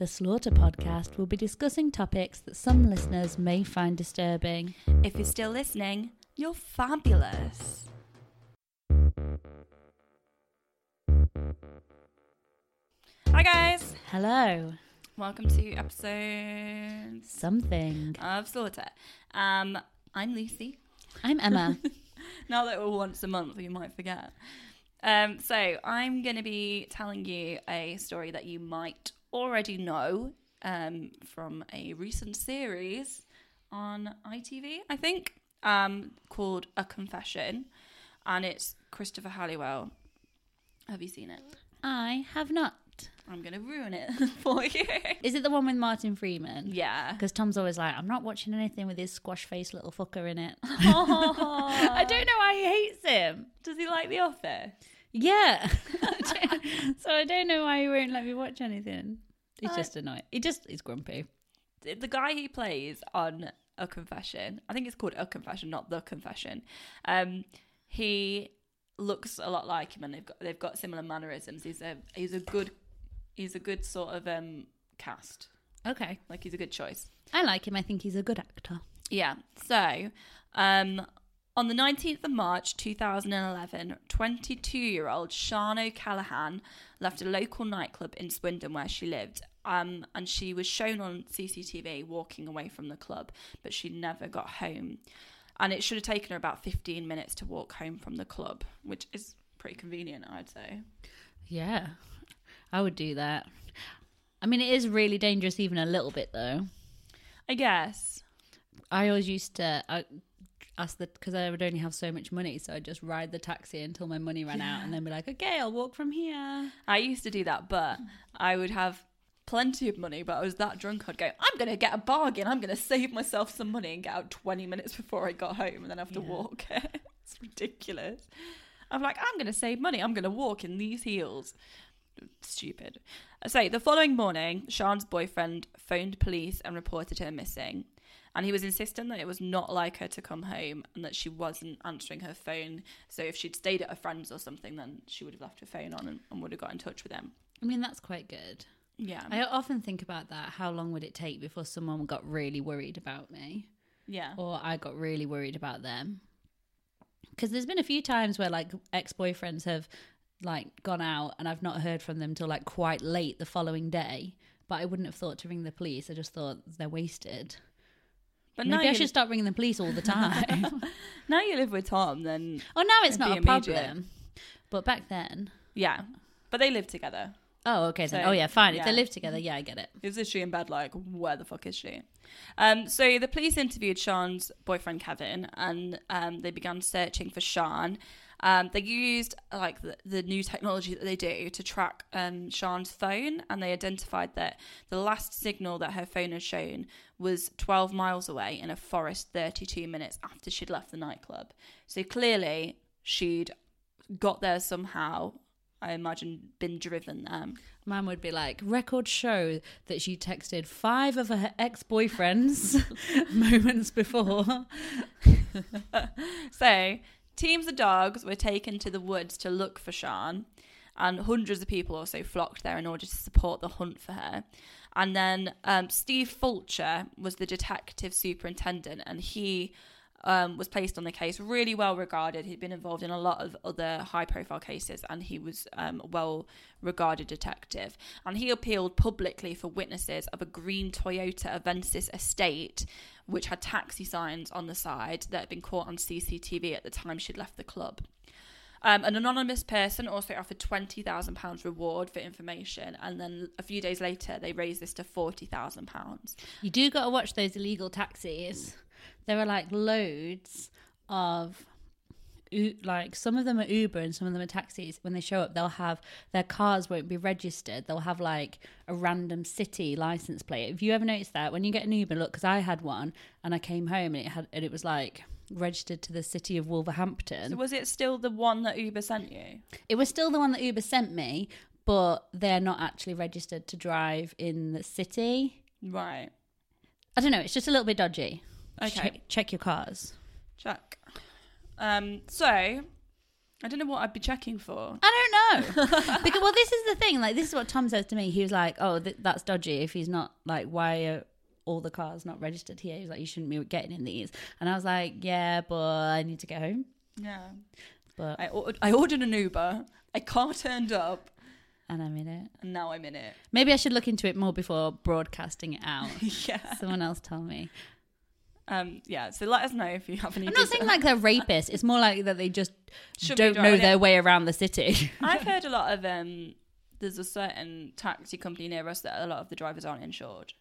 The Slaughter podcast will be discussing topics that some listeners may find disturbing. If you're still listening, you're fabulous. Hi, guys. Hello. Welcome to episode Something. of Slaughter. Um, I'm Lucy. I'm Emma. Now that we're once a month, you might forget. Um, so I'm going to be telling you a story that you might already know um, from a recent series on ITV, I think, um, called A Confession, and it's Christopher Halliwell. Have you seen it? I have not. I'm going to ruin it for you. Is it the one with Martin Freeman? yeah. Because Tom's always like, I'm not watching anything with his squash face little fucker in it. I don't know why he hates him. Does he like The Office? Yeah. so I don't know why he won't let me watch anything. He's I- just annoyed. He just he's grumpy. the guy he plays on a confession i think it's called a confession not the confession um he looks a lot like him and they've got they've got similar mannerisms he's a he's a good he's a good sort of um cast Okay. like he's a good choice I like him. I think he's a good actor. yeah so um on the 19th of March 2011, 22 year old Sian O'Callaghan left a local nightclub in Swindon where she lived. Um, and she was shown on CCTV walking away from the club, but she never got home. And it should have taken her about 15 minutes to walk home from the club, which is pretty convenient, I'd say. Yeah. I would do that. I mean, it is really dangerous, even a little bit, though. I guess. I always used to I ask the because I would only have so much money, so I'd just ride the taxi until my money ran out, and then be like, "Okay, I'll walk from here." I used to do that, but I would have plenty of money, but I was that drunk I'd go, I'm gonna get a bargain, I'm gonna save myself some money and get out twenty minutes before I got home and then have to walk. it's ridiculous. I'm like, I'm gonna save money, I'm gonna walk in these heels. Stupid. So the following morning, Sian's boyfriend phoned police and reported her missing. And he was insisting that it was not like her to come home and that she wasn't answering her phone. So if she'd stayed at a friend's or something, then she would have left her phone on and, and would have got in touch with him. I mean, that's quite good. Yeah. I often think about that. How long would it take before someone got really worried about me, yeah. or I got really worried about them? Because there's been a few times where like ex boyfriends have like gone out and I've not heard from them till like quite late the following day. But I wouldn't have thought to ring the police. I just thought they're wasted. But now Maybe I you, should start ringing the police all the time. now you live with Tom, then oh, now it's It'd not be a immediate. problem. But back then, yeah. But they live together. oh, okay. Then. So, oh, yeah, fine. If they yeah. live together, yeah, I get it. Is this she in bed? Like, where the fuck is she? Um, so the police interviewed Sian's boyfriend Kevin, and um, they began searching for Sian. Um, they used like the, the new technology that they do to track um, Sian's phone, and they identified that the last signal that her phone had shown was 12 miles away in a forest 32 minutes after she'd left the nightclub. So clearly, she'd got there somehow. I imagine been driven there. Mine would be like, records show that she texted five of her ex boyfriends moments before. So, teams of dogs were taken to the woods to look for Sian, and hundreds of people also flocked there in order to support the hunt for her. And then um, Steve Fulcher was the detective superintendent, and he um, was placed on the case, really well regarded. He'd been involved in a lot of other high profile cases and he was um, a well regarded detective. And he appealed publicly for witnesses of a green Toyota Avensis estate, which had taxi signs on the side that had been caught on CCTV at the time she'd left the club. Um, an anonymous person also offered £20,000 reward for information, and then a few days later, they raised this to £40,000. You do got to watch those illegal taxis. There are like loads of. Like some of them are Uber and some of them are taxis. When they show up, they'll have their cars won't be registered. They'll have like a random city license plate. Have you ever noticed that when you get an Uber? Look, because I had one and I came home and it had and it was like registered to the city of Wolverhampton. So was it still the one that Uber sent you? It was still the one that Uber sent me, but they're not actually registered to drive in the city. Right. I don't know. It's just a little bit dodgy. Okay. Check, check your cars. Check. Um, so, I don't know what I'd be checking for. I don't know because well, this is the thing. Like this is what Tom says to me. He was like, "Oh, th- that's dodgy." If he's not like, why are all the cars not registered here? He's like, "You shouldn't be getting in these." And I was like, "Yeah, but I need to get home." Yeah. But I, or- I ordered an Uber. A car turned up, and I'm in it. and now I'm in it. Maybe I should look into it more before broadcasting it out. yeah. Someone else tell me. Um, yeah. So let us know if you have any. I'm not saying like they're rapists. It's more like that they just Should don't know their way around the city. I've heard a lot of um. There's a certain taxi company near us that a lot of the drivers aren't insured.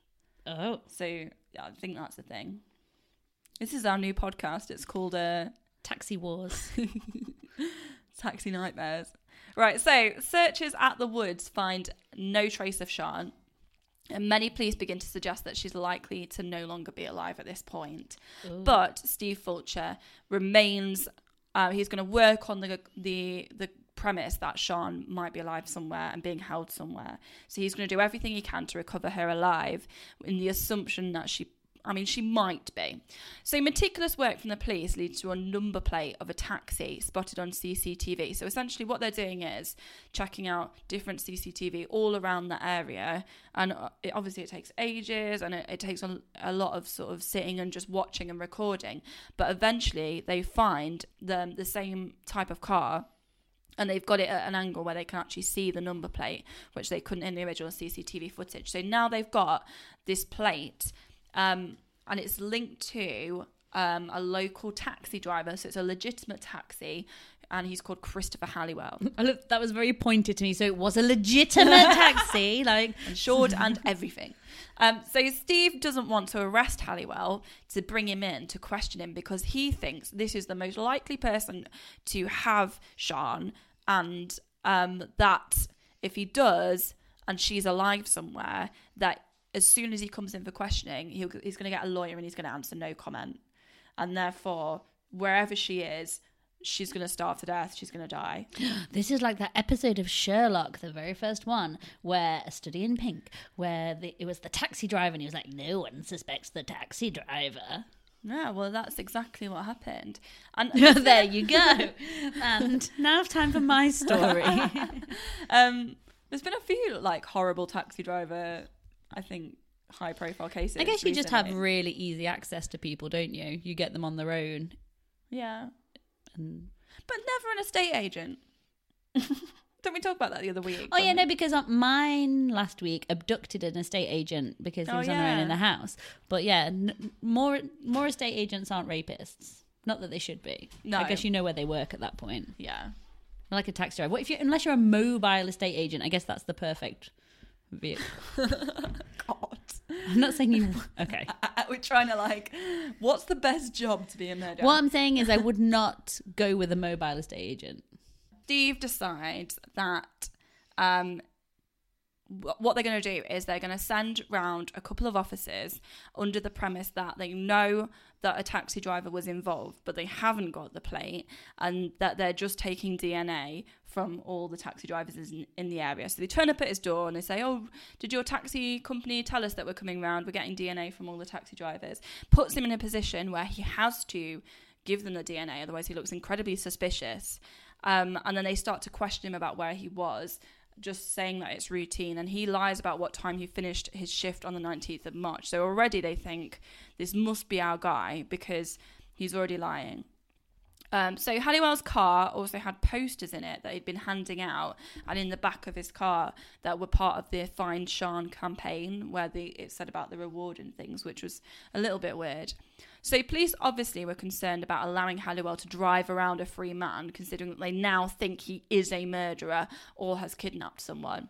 oh, So yeah, I think that's the thing. This is our new podcast. It's called uh, taxi wars. Taxi Nightmares. Right, so searchers at the woods find no trace of Sian, and many police begin to suggest that she's likely to no longer be alive at this point. But Steve Fulcher remains. Uh, he's going to work on the the the premise that Sian might be alive somewhere and being held somewhere. So he's going to do everything he can to recover her alive, in the assumption that she. I mean, she might be. So, meticulous work from the police leads to a number plate of a taxi spotted on CCTV. So, essentially, what they're doing is checking out different CCTV all around the area. And uh, it, obviously, it takes ages and it, it takes a, a lot of sort of sitting and just watching and recording. But eventually, they find the, the same type of car and they've got it at an angle where they can actually see the number plate, which they couldn't in the original CCTV footage. So now they've got this plate, um, and it's linked to um, a local taxi driver. So it's a legitimate taxi, and he's called Christopher Halliwell, I look, that was very pointed to me. So it was a legitimate taxi. Like, insured and everything. Um, so Steve doesn't want to arrest Halliwell to bring him in to question him because he thinks this is the most likely person to have Sian, and um, that if he does and she's alive somewhere, that as soon as he comes in for questioning, he'll, he's going to get a lawyer and he's going to answer no comment, and therefore wherever she is. She's going to starve to death. She's going to die. this is like that episode of Sherlock, the very first one, where a study in pink, where the, it was the taxi driver, and he was like, "No one suspects the taxi driver." Yeah, well, that's exactly what happened. And there you go. and now it's time for my story. Um, there's been a few like horrible taxi driver, I think, high profile cases. I guess you just have really easy access to people, don't you? You get them on their own. yeah, And... but never an estate agent. Don't we talk about that the other week? Oh yeah, no, because uh, mine last week abducted an estate agent because he Oh, was on their own in the house. But yeah, n- more more estate agents aren't rapists. Not that they should be. No. I guess you know where they work at that point. Yeah, Like a taxi driver. What if you unless you're a mobile estate agent? I guess that's the perfect vehicle. God, I'm not saying you. Okay. we're trying to like, what's the best job to be a murderer? What I'm saying is, I would not go with a mobile estate agent. Steve decides that um, wh- what they're going to do is they're going to send round a couple of officers under the premise that they know that a taxi driver was involved, but they haven't got the plate, and that they're just taking DNA from all the taxi drivers in, in the area. So they turn up at his door and they say, "Oh, did your taxi company tell us that we're coming round? We're getting DNA from all the taxi drivers." Puts him in a position where he has to give them the DNA, otherwise he looks incredibly suspicious. Um, and then they start to question him about where he was, just saying that it's routine. And he lies about what time he finished his shift on the 19th of March. So already they think this must be our guy because He's already lying. Um, so Halliwell's car also had posters in it that he'd been handing out, and in the back of his car that were part of the Find Sian campaign, where the, it said about the reward and things, which was a little bit weird. So police obviously were concerned about allowing Halliwell to drive around a free man, considering that they now think he is a murderer or has kidnapped someone.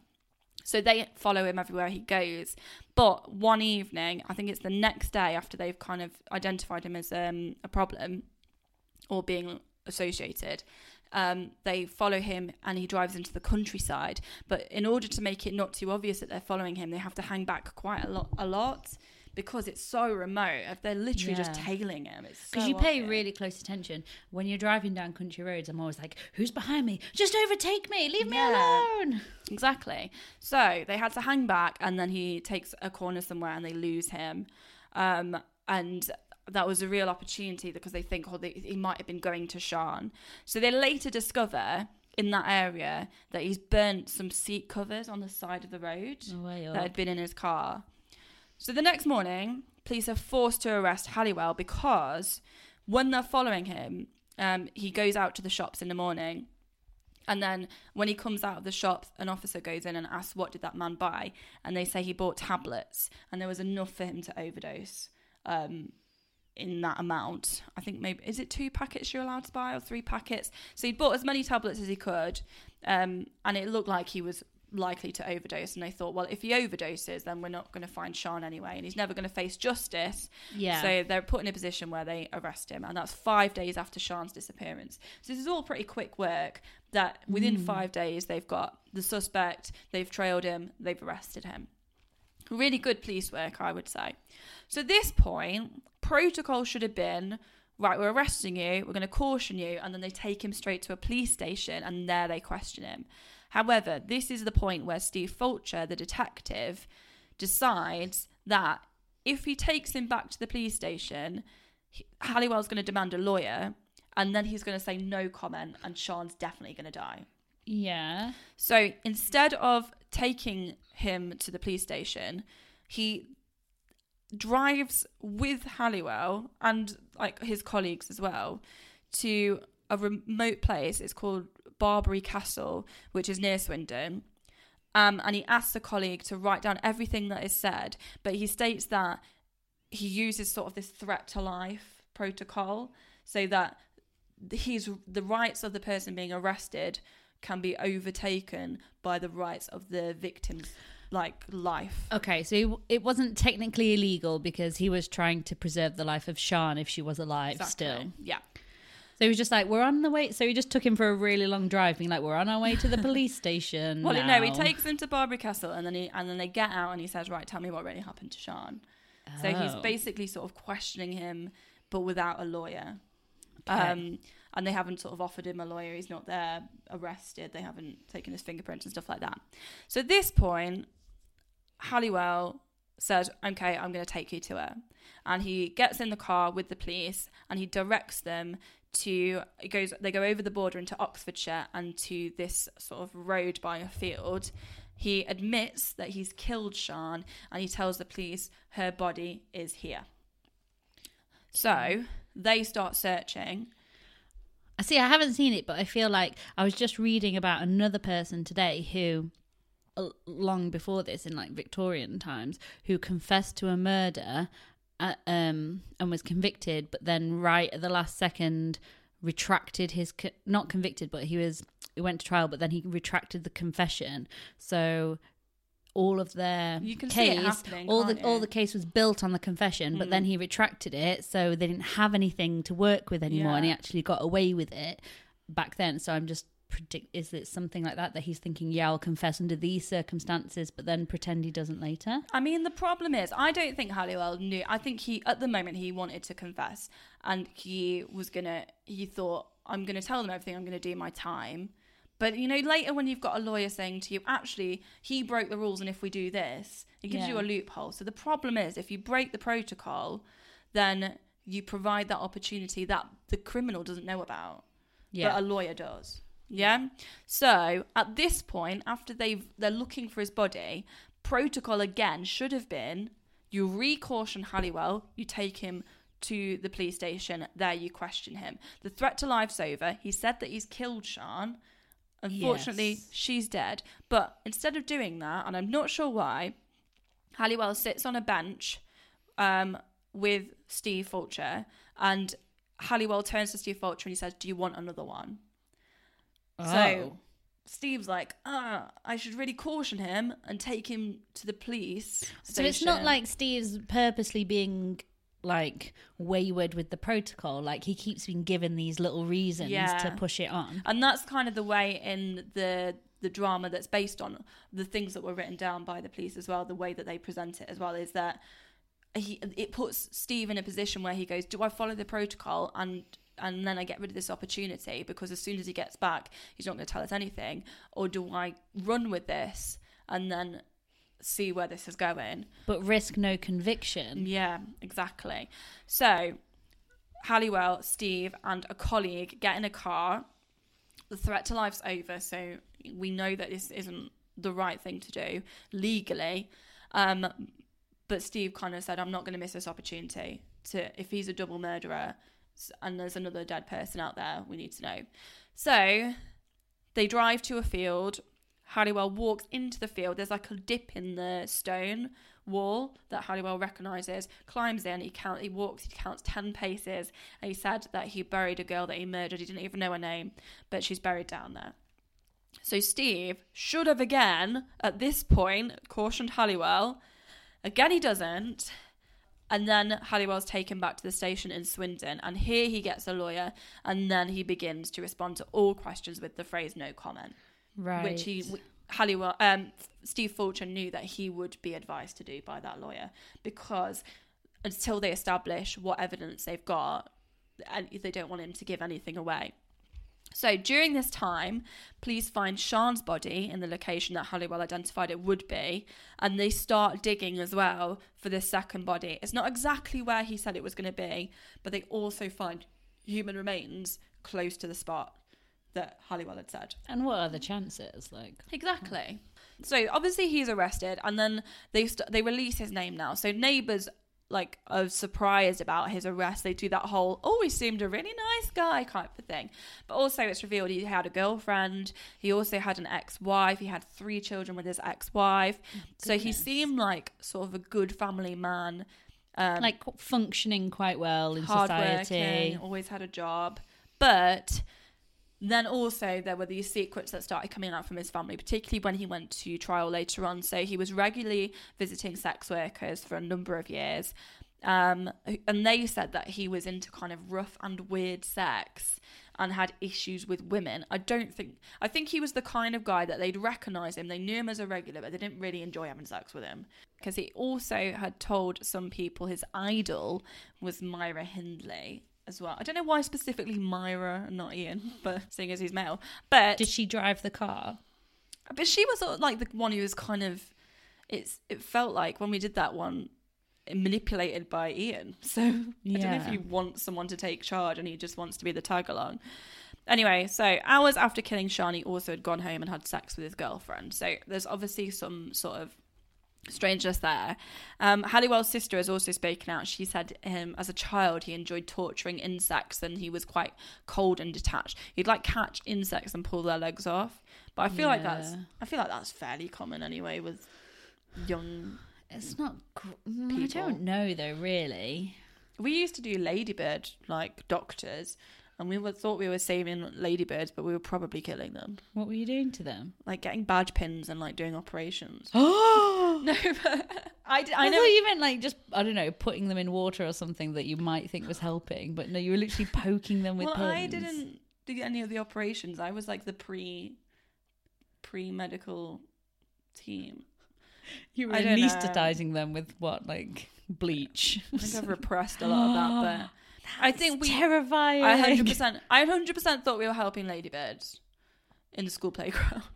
So they follow him everywhere he goes. But one evening, I think it's the next day after they've kind of identified him as um, a problem or being associated, um, they follow him and he drives into the countryside. But in order to make it not too obvious that they're following him, they have to hang back quite a lot, a lot because it's so remote. They're literally just tailing him. Because so you pay obvious. really close attention when you're driving down country roads. I'm always like, "Who's behind me? Just overtake me! Leave me Yeah. alone!" Exactly. So they had to hang back, and then he takes a corner somewhere, and they lose him. Um, and that was a real opportunity because they think, oh, they, he might have been going to Sian. So they later discover in that area that he's burnt some seat covers on the side of the road Oh, that had been in his car. So the next morning, police are forced to arrest Halliwell because when they're following him, um, he goes out to the shops in the morning. And then when he comes out of the shops, an officer goes in and asks, What did that man buy? And they say he bought tablets and there was enough for him to overdose um, in that amount. I think maybe, is it two packets you're allowed to buy or three packets? So he bought as many tablets as he could. Um, and it looked like he was likely to overdose. And they thought, Well, if he overdoses, then we're not going to find Sian anyway. And he's never going to face justice. Yeah. So they're put in a position where they arrest him, and that's five days after Sian's disappearance. So this is all pretty quick work. That within hmm. five days they've got the suspect, they've trailed him, they've arrested him. Really good police work, I would say. So at this point, protocol should have been right. We're arresting you. We're going to caution you, and then they take him straight to a police station, and there they question him. However, this is the point where Steve Fulcher, the detective, decides that if he takes him back to the police station, he- Halliwell's going to demand a lawyer, and then he's going to say no comment, and Sian's definitely going to die. yeah. So instead of taking him to the police station, he drives with Halliwell and like his colleagues as well to a remote place. It's called Barbury Castle, which is near Swindon. Um, and he asks a colleague to write down everything that is said, but he states that he uses sort of this threat to life protocol so that he's the rights of the person being arrested can be overtaken by the rights of the victim's like life. Okay, so it- it wasn't technically illegal because he was trying to preserve the life of Sian if she was alive Exactly. still. Yeah. So he was just like, "We're on the way." So he just took him for a really long drive, being like, "We're on our way to the police station." Well, no, he takes him to Barbury Castle, and then he and then they get out, and he says, "Right, tell me what really happened to Sian." So he's Oh. basically sort of questioning him, but without a lawyer. Okay. Um, and they haven't sort of offered him a lawyer. He's not there, arrested. They haven't taken his fingerprints and stuff like that. So at this point, Halliwell says, "Okay, I'm going to take you to her," and he gets in the car with the police and he directs them to. It goes. They go over the border into Oxfordshire and to this sort of road by a field. He admits that he's killed Sian, and he tells the police her body is here. So they start searching. I see. I haven't seen it, but I feel like I was just reading about another person today who, uh, long before this, in like Victorian times, who confessed to a murder, uh, um, and was convicted, but then right at the last second retracted his co- not convicted, but he was he went to trial, but then he retracted the confession. So all of their You can see it case, all the can't all the case was built on the confession, but Mm. then he retracted it, so they didn't have anything to work with anymore, and he actually got away with it back then. So I'm just predict is it something like that that he's thinking, yeah, I'll confess under these circumstances, but then pretend he doesn't later. I mean, the problem is, I don't think Halliwell knew. I think he, at the moment, he wanted to confess, and he was gonna. He thought, "I'm gonna tell them everything. I'm gonna do my time." But you know, later when you've got a lawyer saying to you, "Actually, he broke the rules, and if we do this, it gives you a loophole." So the problem is, if you break the protocol, then you provide that opportunity that the criminal doesn't know about Yeah. but a lawyer does. Yeah. So at this point, after they've they're looking for his body, protocol again should have been you recaution Halliwell, you take him to the police station. There, you question him. The threat to life's over. He said that he's killed Sian. Unfortunately, Yes. she's dead. But instead of doing that, and I'm not sure why, Halliwell sits on a bench um, with Steve Fulcher, and Halliwell turns to Steve Fulcher and he says, "Do you want another one?" Oh. So Steve's like, "Ah, I should really caution him and take him to the police." So it's not like Steve's purposely being like wayward with the protocol. Like he keeps being given these little reasons Yeah. to push it on. and that's kind of the way in the the drama that's based on the things that were written down by the police as well the way that they present it as well is that he it puts steve in a position where he goes do i follow the protocol and and then i get rid of this opportunity because as soon as he gets back he's not going to tell us anything or do i run with this and then see where this is going But risk no conviction. yeah, exactly. So, Halliwell, Steve, and a colleague get in a car. The threat to life's over, so we know that this isn't the right thing to do legally. Um, but Steve kind of said, "I'm not going to miss this opportunity. To if he's a double murderer, and there's another dead person out there, we need to know." So they drive to a field. Halliwell walks into the field. There's like a dip in the stone wall that Halliwell recognises. Climbs in. He count. He walks. He counts ten paces. And he said that he buried a girl that he murdered. He didn't even know her name, but she's buried down there. So Steve should have again at this point cautioned Halliwell. Again, he doesn't. And then Halliwell's taken back to the station in Swindon, and here he gets a lawyer, and then he begins to respond to all questions with the phrase "no comment." Right. which he Halliwell, um, Steve Fulcher knew that he would be advised to do by that lawyer because until they establish what evidence they've got, and they don't want him to give anything away. So during this time, police find Sian's body in the location that Halliwell identified it would be, and they start digging as well for this second body. It's not exactly where he said it was going to be, but they also find human remains close to the spot that Halliwell had said. and what are the chances? Like Exactly. So obviously he's arrested, and then they st- they release his name now. So neighbors like are surprised about his arrest. They do that whole "oh, he seemed a really nice guy" type of thing. But also it's revealed he had a girlfriend. He also had an ex-wife. He had three children with his ex-wife. so he seemed like sort of a good family man. Um, like functioning quite well in society. always had a job. But then also there were these secrets that started coming out from his family, particularly when he went to trial later on. So he was regularly visiting sex workers for a number of years. Um, and they said that he was into kind of rough and weird sex and had issues with women. I don't think, I think he was the kind of guy that they'd recognize him. They knew him as a regular, but they didn't really enjoy having sex with him. Because he also had told some people his idol was Myra Hindley as well. I don't know why specifically Myra and not Ian, but seeing as he's male. But Did she drive the car? but she was sort of like the one who was kind of it's it felt like when we did that one manipulated by Ian. So I don't know if Yeah. you want someone to take charge and he just wants to be the tag along. Anyway, so hours after killing Sian, he also had gone home and had sex with his girlfriend. So there's obviously some sort of strangeness there. Um, Halliwell's sister has also spoken out. She said um, as a child he enjoyed torturing insects and he was quite cold and detached. He'd like catch insects and pull their legs off. But I feel like that's I feel like that's fairly common anyway with young. It's not. Gr- mm, I don't know though. Really. We used to do ladybird like doctors, and we were, thought we were saving ladybirds, but we were probably killing them. What were you doing to them? Like getting badge pins and like doing operations. Oh no, but I, d- I, know. you meant like just I don't know, putting them in water or something that you might think was helping, but no, you were literally poking them with well, pins. I didn't do any of the operations. I was like the pre pre medical team. You were anesthetizing them with what, like bleach? I think I've repressed a lot of that, but I think we. terrifying. I hundred percent. I hundred percent thought we were helping ladybirds in the school playground.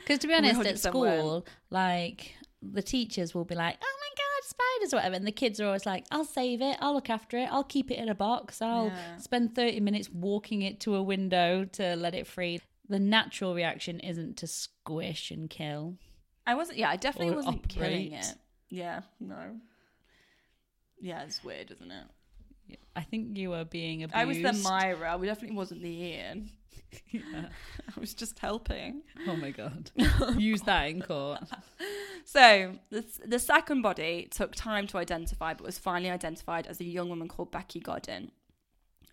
Because to be honest, 100% at school, like the teachers will be like, "Oh my god, spiders!" or whatever, and the kids are always like, "I'll save it. I'll look after it. I'll keep it in a box. I'll Yeah. spend thirty minutes walking it to a window to let it free." The natural reaction isn't to squish and kill. I wasn't. Yeah, I definitely wasn't killing it. Yeah, no. Yeah, it's weird, isn't it? I think you were being abused. I was the Myra. We definitely wasn't the Ian. I was just helping. Oh my god. Use that in court. So the, the second body took time to identify, but was finally identified as a young woman called Becky Godden,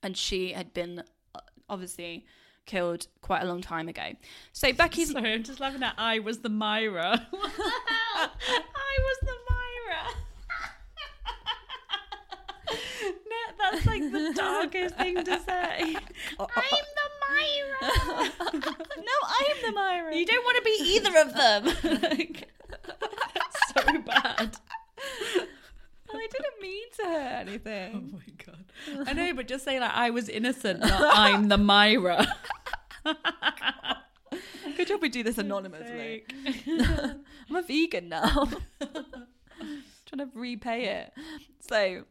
and she had been uh, obviously killed quite a long time ago. So Becky's Sorry, I'm just laughing at I was the Myra. I was the Myra. no, that's like the darkest thing to say. I'm the Myra. no, I am the Myra. You don't want to be either of them. Like, so bad. I didn't mean to hurt anything. Oh my god. I know, but just say like I was innocent, not I'm the Myra. Good job we do this anonymously. I'm a vegan now. Trying to repay it. So,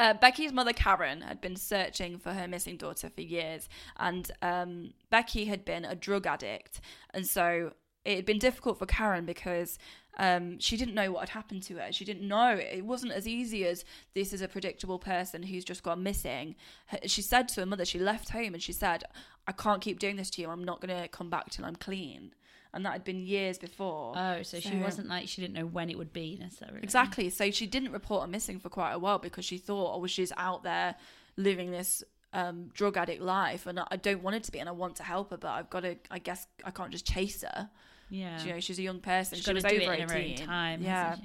uh, Becky's mother, Karen, had been searching for her missing daughter for years, and um, Becky had been a drug addict. And so it had been difficult for Karen because um, she didn't know what had happened to her. She didn't know. It wasn't as easy as this is a predictable person who's just gone missing. She said to her mother, she left home and she said, I can't keep doing this to you. I'm not going to come back till I'm clean. And that had been years before. Oh, so she wasn't like she didn't know when it would be necessarily. Exactly. So she didn't report her missing for quite a while because she thought, oh, well, she's out there living this um, drug addict life, and I don't want it to be, and I want to help her, but I've got to. I guess I can't just chase her. Yeah. You know, she's a young person. She's she was to do over it in her own 18. time. Yeah.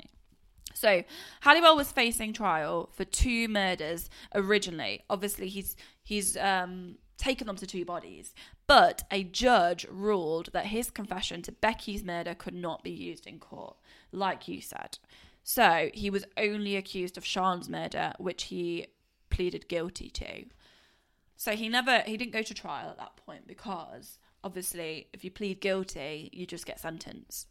So Halliwell was facing trial for two murders originally. Obviously, he's he's um, taken them to two bodies, but a judge ruled that his confession to Becky's murder could not be used in court, like you said. So he was only accused of Sian's murder, which he pleaded guilty to. So he never he didn't go to trial at that point because obviously if you plead guilty, you just get sentenced.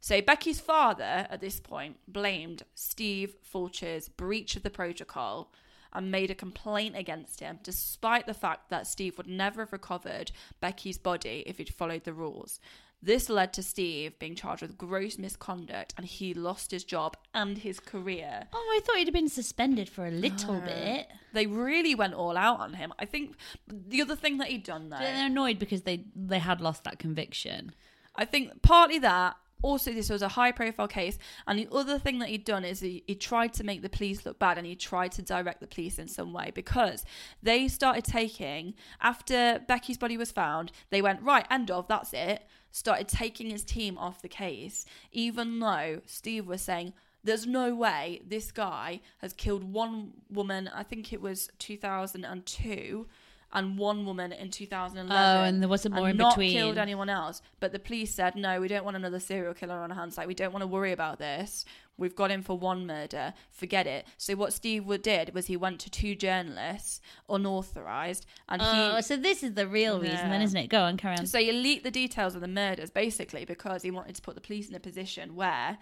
So Becky's father at this point blamed Steve Fulcher's breach of the protocol and made a complaint against him despite the fact that Steve would never have recovered Becky's body if he'd followed the rules. This led to Steve being charged with gross misconduct and he lost his job and his career. Oh, I thought he'd have been suspended for a little bit. They really went all out on him. I think the other thing that he'd done though, They're annoyed because they they had lost that conviction. I think partly that. Also, this was a high profile case. And the other thing that he'd done is he, he tried to make the police look bad and he tried to direct the police in some way because they started taking, after Becky's body was found, they went, right, end of, that's it. Started taking his team off the case, even though Steve was saying, there's no way this guy has killed one woman, I think it was 2002, and one woman in 2011. Oh, and there wasn't more in between. not between. killed anyone else. But the police said, no, we don't want another serial killer on our hands. Like, we don't want to worry about this. We've got him for one murder. Forget it. So what Steve Wood did was he went to two journalists, unauthorized, and Oh, he. so this is the real reason, then, isn't it? Go on, carry on. So he leaked the details of the murders basically because he wanted to put the police in a position where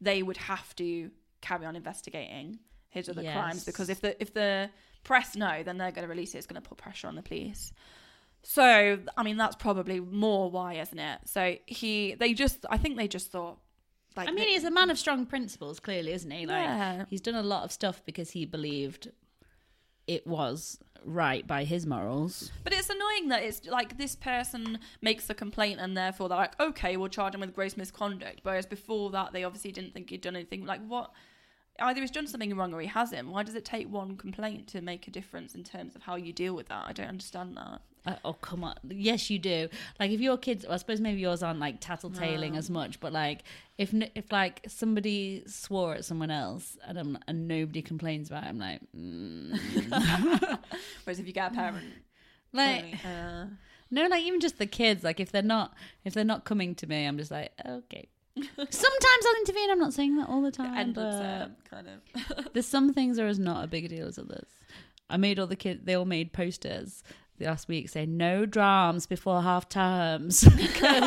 they would have to carry on investigating his other crimes because if the if the press no, then they're going to release it. It's going to put pressure on the police. So I mean, that's probably more why, isn't it? So he, they just, I think they just thought, like, I mean, he's a man of strong principles, clearly, isn't he? Like, Yeah. he's done a lot of stuff because he believed it was right by his morals. But it's annoying that it's like this person makes a complaint and therefore they're like, okay, we'll charge him with gross misconduct. Whereas before that, they obviously didn't think he'd done anything. Like, what? Either he's done something wrong or he hasn't. Why does it take one complaint to make a difference in terms of how you deal with that? I don't understand that. Uh, oh come on! Yes, you do. Like if your kids, well, I suppose maybe yours aren't like tattletaling as much, but like if if like somebody swore at someone else and I'm, and nobody complains about it, I'm like, mm. Whereas if you get a parent, like uh, no, like even just the kids. Like if they're not if they're not coming to me, I'm just like okay. Sometimes I'll intervene. I'm not saying that all the time. end kind of. there's some things that are as not a big deal as others. I made all the kids. They all made posters the last week saying no drums before half terms because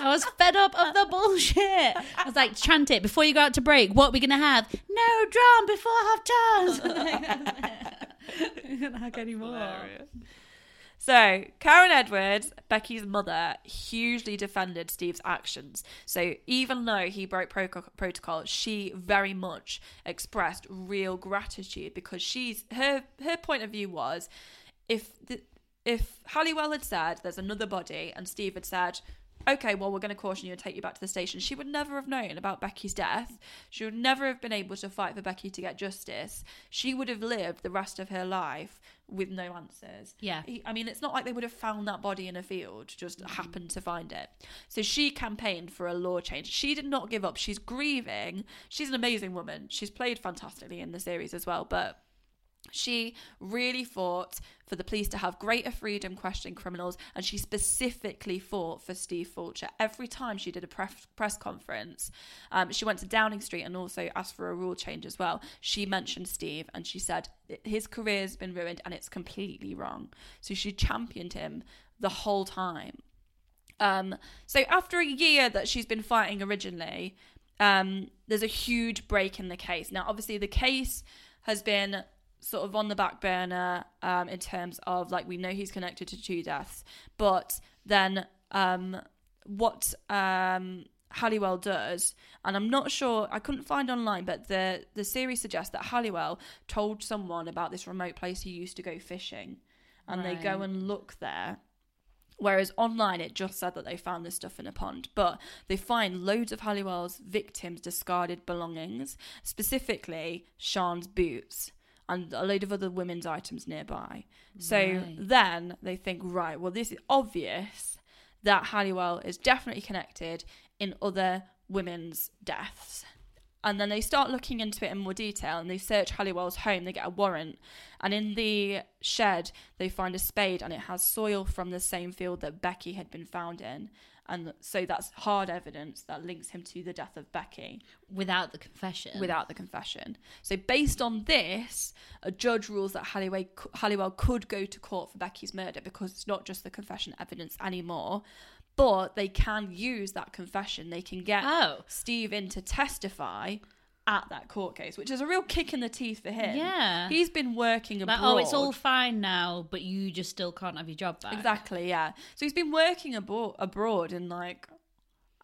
I was fed up of the bullshit. I was like, chant it before you go out to break. What are we gonna have? No drum before half terms. How can you more? So, Karen Edwards, Becky's mother, hugely defended Steve's actions. So, even though he broke pro- protocol, she very much expressed real gratitude because she's her her point of view was if the, if Halliwell had said there's another body and Steve had said okay, well, we're going to caution you and take you back to the station. She would never have known about Becky's death. She would never have been able to fight for Becky to get justice. She would have lived the rest of her life with no answers. Yeah. I mean, it's not like they would have found that body in a field, just mm-hmm. happened to find it. So she campaigned for a law change. She did not give up. She's grieving. She's an amazing woman. She's played fantastically in the series as well, but she really fought for the police to have greater freedom questioning criminals, and she specifically fought for Steve Fulcher. Every time she did a press, press conference, um, she went to Downing Street and also asked for a rule change as well. She mentioned Steve and she said his career's been ruined and it's completely wrong. So she championed him the whole time. Um, so after a year that she's been fighting originally, um, there's a huge break in the case. Now, obviously, the case has been sort of on the back burner um, in terms of like we know he's connected to two deaths, but then um, what um, Halliwell does, and I'm not sure, I couldn't find online, but the the series suggests that Halliwell told someone about this remote place he used to go fishing, and they go and look there. Whereas online, it just said that they found this stuff in a pond, but they find loads of Halliwell's victims' discarded belongings, specifically Sian's boots and a load of other women's items nearby. So Right. then they think, right, well, this is obvious that Halliwell is definitely connected in other women's deaths. And then they start looking into it in more detail and they search Halliwell's home. They get a warrant. And in the shed, they find a spade and it has soil from the same field that Becky had been found in. And so that's hard evidence that links him to the death of Becky Without the confession. without the confession. So, based on this, a judge rules that Halliwell, Halliwell could go to court for Becky's murder because it's not just the confession evidence anymore, but they can use that confession. They can get Oh. Steve in to testify at that court case, which is a real kick in the teeth for him. Yeah. He's been working abroad. Like, oh, it's all fine now, but you just still can't have your job back. Exactly, yeah. So he's been working abo- abroad in like.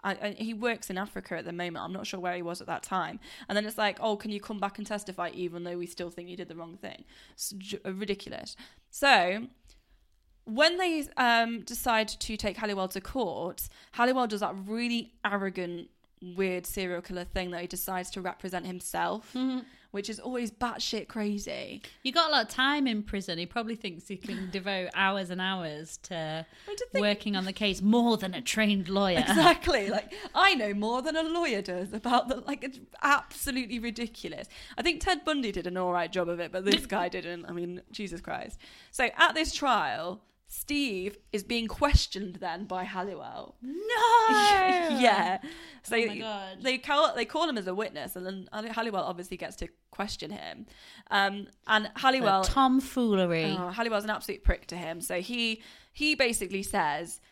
I, I, he works in Africa at the moment. I'm not sure where he was at that time. And then it's like, oh, can you come back and testify even though we still think you did the wrong thing? It's j- ridiculous. So when they um, decide to take Halliwell to court, Halliwell does that really arrogant, weird serial killer thing that he decides to represent himself, mm-hmm. which is always batshit crazy. You got a lot of time in prison. He probably thinks he can devote hours and hours to think- working on the case more than a trained lawyer. Exactly. Like I know more than a lawyer does about the like it's absolutely ridiculous. I think Ted Bundy did an all right job of it, but this guy didn't. I mean, Jesus Christ. So at this trial, Steve is being questioned then by Halliwell. No. yeah. So Oh my God. they call they call him as a witness, and then Halli- Halliwell obviously gets to question him. Um, and Halliwell tomfoolery. Oh, Halliwell's an absolute prick to him. So he he basically says,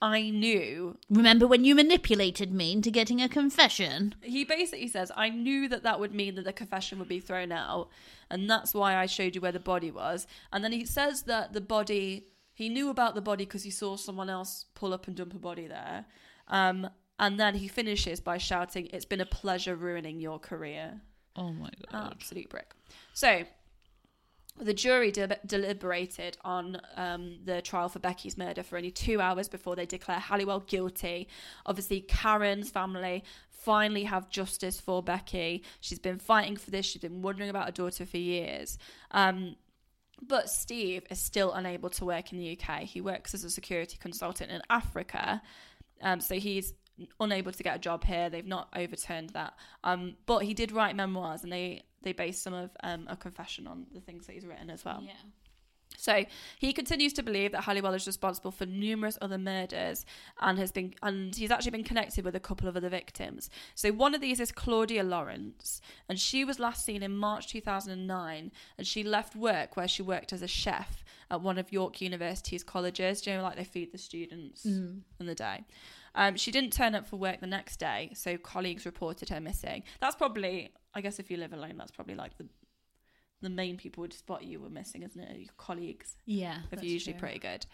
"I knew." Remember when you manipulated me into getting a confession? He basically says, "I knew that that would mean that the confession would be thrown out, and that's why I showed you where the body was." And then he says that the body he knew about the body because he saw someone else pull up and dump a body there. Um, and then he finishes by shouting, "It's been a pleasure ruining your career." Oh my god. Absolute brick. So, the jury de- deliberated on um, the trial for Becky's murder for only two hours before they declare Halliwell guilty. Obviously, Karen's family finally have justice for Becky. She's been fighting for this. She's been wondering about her daughter for years. Um, but Steve is still unable to work in the UK. He works as a security consultant in Africa. Um, so he's unable to get a job here. They've not overturned that. Um, but he did write memoirs and they, they base some of um, a confession on the things that he's written as well. Yeah. So he continues to believe that Halliwell is responsible for numerous other murders and has been and he's actually been connected with a couple of other victims. So one of these is Claudia Lawrence, and she was last seen in March 2009, and she left work where she worked as a chef at one of York University's colleges. Do you know, like they feed the students in the day. Um, she didn't turn up for work the next day, so colleagues reported her missing. That's probably, I guess, if you live alone, that's probably like the the main people would spot you were missing, isn't it? Your colleagues Yeah. are usually true. pretty good.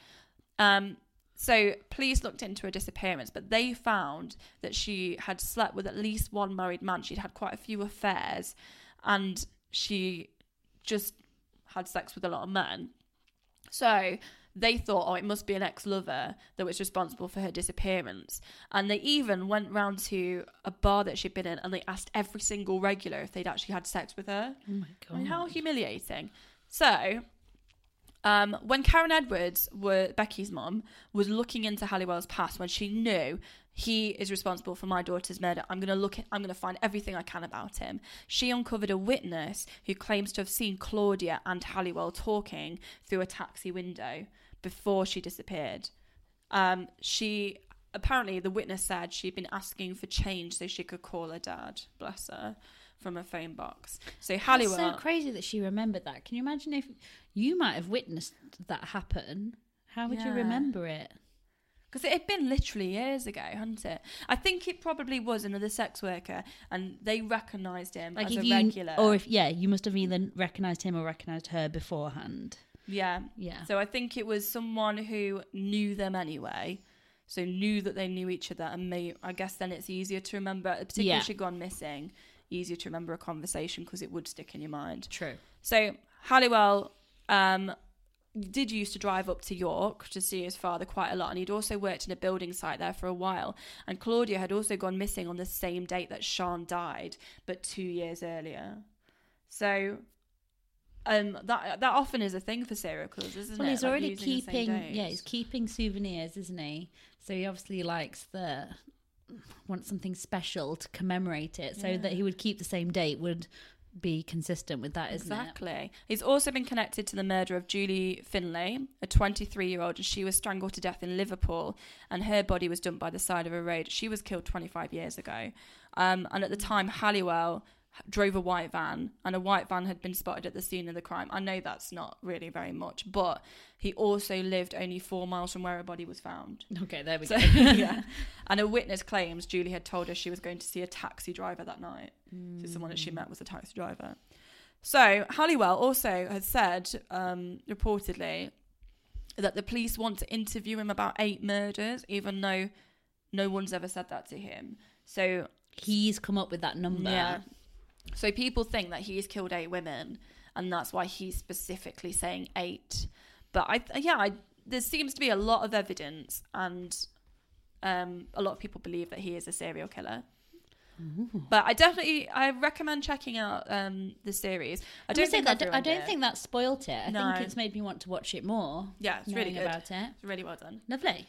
Um, so police looked into her disappearance, but they found that she had slept with at least one married man. She'd had quite a few affairs, and she just had sex with a lot of men. So they thought, oh, it must be an ex-lover that was responsible for her disappearance. And they even went round to a bar that she'd been in, and they asked every single regular if they'd actually had sex with her. Oh my I mean, god. how humiliating. So, um, when Karen Edwards, were Becky's mum, was looking into Halliwell's past, when she knew he is responsible for my daughter's murder, I'm going to look. At, I'm going to find everything I can about him. She uncovered a witness who claims to have seen Claudia and Halliwell talking through a taxi window before she disappeared. Um, she apparently the witness said she'd been asking for change so she could call her dad. Bless her. From a phone box. So Halliwell. That's so crazy that she remembered that. Can you imagine if you might have witnessed that happen? How would you remember it? Because it had been literally years ago, hadn't it? I think it probably was another sex worker, and they recognised him Like as a you, regular. or if yeah, you must have either recognised him or recognised her beforehand. yeah, Yeah. So I think it was someone who knew them anyway, so knew that they knew each other, and may I guess then it's easier to remember, particularly Yeah. if she'd gone missing, easier to remember a conversation because it would stick in your mind. True. So Halliwell um, did used to drive up to York to see his father quite a lot, and he'd also worked in a building site there for a while. And Claudia had also gone missing on the same date that Sian died, but two years earlier. So. Um, that that often is a thing for serial killers, isn't Well, it? he's Like already using the same keeping yeah, he's keeping souvenirs, isn't he? So he obviously likes the wants something special to commemorate it, so that he would keep the same date would be consistent with that, isn't it? Exactly. He's also been connected to the murder of Julie Finlay, a 23 year old, and she was strangled to death in Liverpool, and her body was dumped by the side of a road. She was killed 25 years ago. Um, and at the time, Halliwell drove a white van, and a white van had been spotted at the scene of the crime. I know that's not really very much, but he also lived only four miles from where her body was found. Okay, there we So, go. yeah. And a witness claims Julie had told her she was going to see a taxi driver that night. So someone that she met was a taxi driver. So Halliwell also has said, um, reportedly, that the police want to interview him about eight murders, even though no one's ever said that to him. So He's come up with that number. yeah. So people think that he's killed eight women, and that's why he's specifically saying eight. But I, yeah, I, there seems to be a lot of evidence, and um, a lot of people believe that he is a serial killer. But I definitely, I recommend checking out um, the series. I I don't don't think think that. I don't did. think that spoilt it. I No. think it's made me want to watch it more. Yeah, it's really knowing good. about it. It's really well done. Lovely.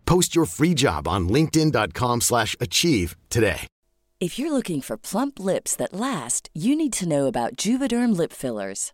Post your free job on linkedin.com/achieve today. If you're looking for plump lips that last, you need to know about Juvederm lip fillers.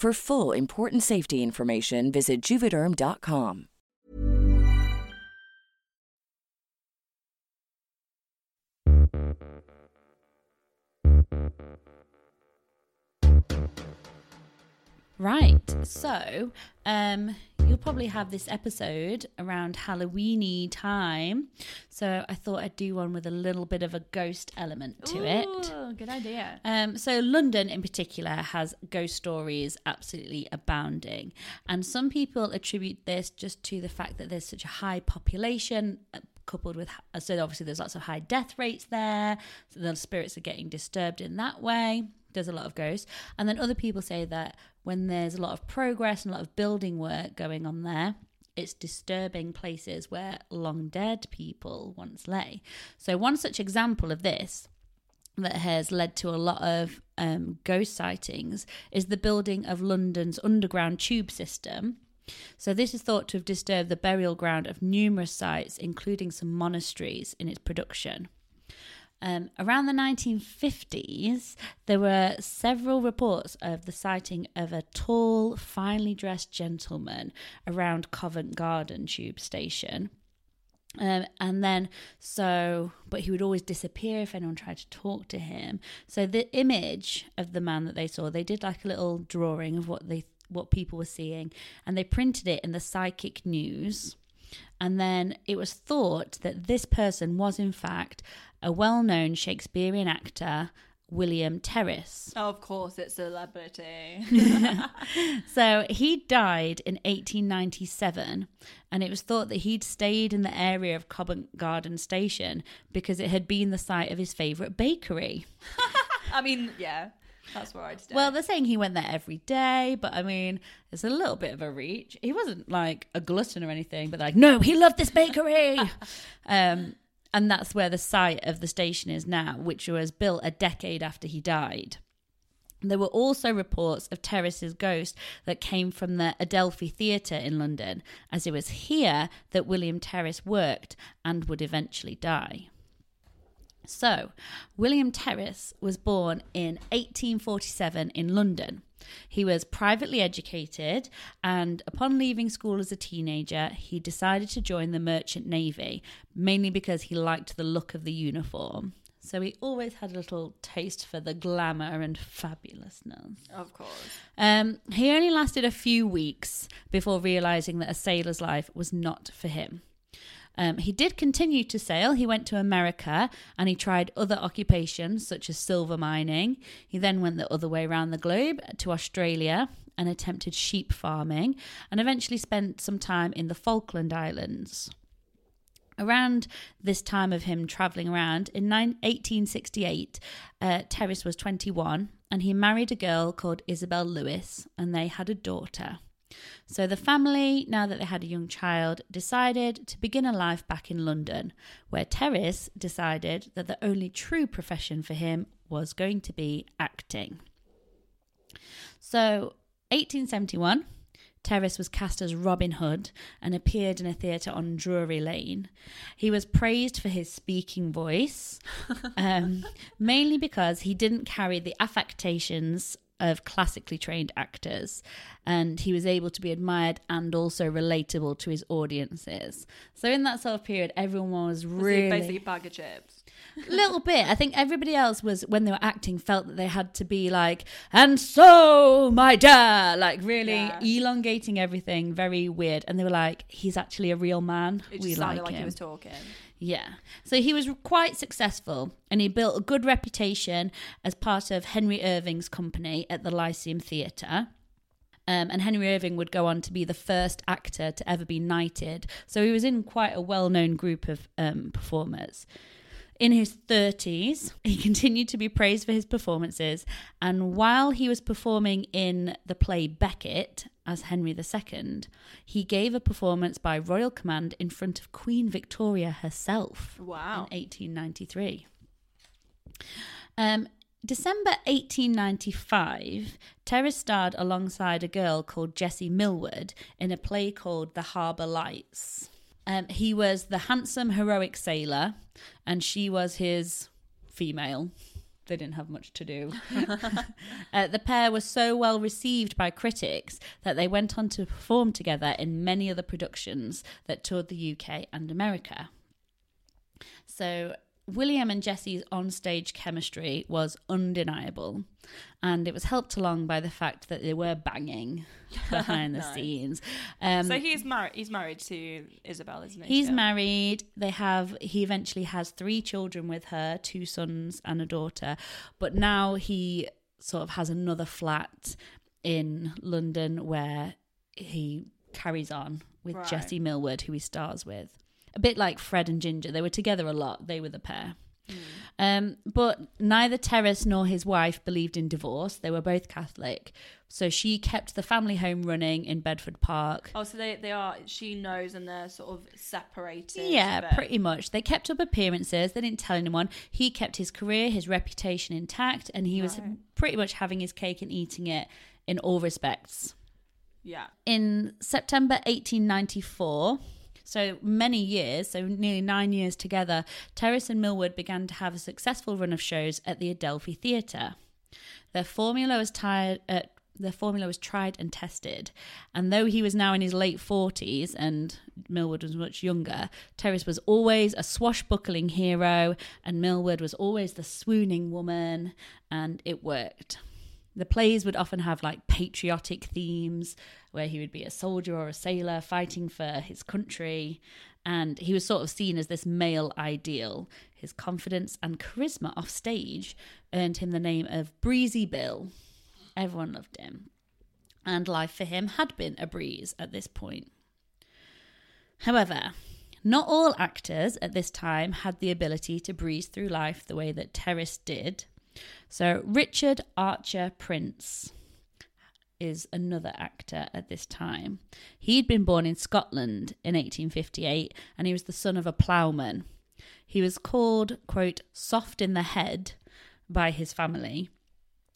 For full important safety information, visit juvederm.com. Right. So, um, you'll probably have this episode around Halloweeny time. So I thought I'd do one with a little bit of a ghost element to it. Good idea. Um, so London in particular has ghost stories absolutely abounding, and some people attribute this just to the fact that there's such a high population. uh, Coupled with, so obviously there's lots of high death rates there, so the spirits are getting disturbed in that way. There's a lot of ghosts, and then other people say that when there's a lot of progress and a lot of building work going on there, it's disturbing places where long dead people once lay. So one such example of this that has led to a lot of um, ghost sightings is the building of London's underground tube system. So, this is thought to have disturbed the burial ground of numerous sites, including some monasteries, in its production. Um, around the 1950s, there were several reports of the sighting of a tall, finely dressed gentleman around Covent Garden tube station. Um, and then, so, but he would always disappear if anyone tried to talk to him. So, the image of the man that they saw, they did like a little drawing of what they what people were seeing, and they printed it in the Psychic News. And then it was thought that this person was, in fact, a well known Shakespearean actor, William Terriss. Oh, of course, it's a celebrity. So he died in 1897, and it was thought that he'd stayed in the area of Covent Garden Station because it had been the site of his favourite bakery. I mean, yeah, that's where I'd stay. Well, they're saying he went there every day, but I mean, it's a little bit of a reach. He wasn't like a glutton or anything, but like, no, he loved this bakery. um, and that's where the site of the station is now, which was built a decade after he died. There were also reports of Terriss's ghost that came from the Adelphi Theatre in London, as it was here that William Terriss worked and would eventually die. So, William Terriss was born in 1847 in London. He was privately educated, and upon leaving school as a teenager, he decided to join the Merchant Navy, mainly because he liked the look of the uniform. So he always had a little taste for the glamour and fabulousness. of course. Um, he only lasted a few weeks before realizing that a sailor's life was not for him. Um, he did continue to sail. He went to America and he tried other occupations such as silver mining. He then went the other way around the globe to Australia and attempted sheep farming and eventually spent some time in the Falkland Islands. Around this time of him travelling around, in nine- 1868, uh, Terriss was 21 and he married a girl called Isabel Lewis and they had a daughter. So the family, now that they had a young child, decided to begin a life back in London, where Terriss decided that the only true profession for him was going to be acting. So, 1871, Terriss was cast as Robin Hood and appeared in a theatre on Drury Lane. He was praised for his speaking voice, um, mainly because he didn't carry the affectations of classically trained actors, and he was able to be admired and also relatable to his audiences. So, in that sort of period, everyone was Was really basically a bag of chips? little bit. I think everybody else was when they were acting felt that they had to be like, and so my dad, like really Yeah. elongating everything, very weird. And they were like, he's actually a real man. It we like like him. he was talking. Yeah. So he was quite successful and he built a good reputation as part of Henry Irving's company at the Lyceum Theatre. Um, and Henry Irving would go on to be the first actor to ever be knighted. So he was in quite a well known group of um, performers. In his 30s, he continued to be praised for his performances, and while he was performing in the play Becket as Henry II, he gave a performance by royal command in front of Queen Victoria herself Wow. in 1893. Um, December 1895, Terriss starred alongside a girl called Jessie Millward in a play called The Harbour Lights. Um, he was the handsome, heroic sailor, and she was his female. They didn't have much to do. uh, the pair was so well received by critics that they went on to perform together in many other productions that toured the UK and America. So William and Jessie's onstage chemistry was undeniable, and it was helped along by the fact that they were banging behind the scenes. Um, so he's married. He's married to Isabel, isn't he? He's still? married. They have. He eventually has three children with her, two sons and a daughter. But now he sort of has another flat in London where he carries on with Right. Jessie Millward, who he stars with. A bit like Fred and Ginger. They were together a lot. They were the pair. Um, but neither Terriss nor his wife believed in divorce. They were both Catholic. So she kept the family home running in Bedford Park. Oh, so they they are. She knows, and they're sort of separated. Yeah, but- pretty much. They kept up appearances. They didn't tell anyone. He kept his career, his reputation intact, and he was pretty much having his cake and eating it in all respects. Yeah. In September 1894, so many years, so nearly nine years together, Terriss and Millward began to have a successful run of shows at the Adelphi Theatre. Their formula was tired. Uh, their formula was tried and tested, and though he was now in his late forties and Millward was much younger, Terriss was always a swashbuckling hero, and Millward was always the swooning woman, and it worked. The plays would often have like patriotic themes where he would be a soldier or a sailor fighting for his country. And he was sort of seen as this male ideal. His confidence and charisma off stage earned him the name of Breezy Bill. Everyone loved him. And life for him had been a breeze at this point. However, not all actors at this time had the ability to breeze through life the way that Terriss did. So, Richard Archer Prince is another actor at this time. He'd been born in Scotland in 1858 and he was the son of a ploughman. He was called, quote, soft in the head by his family.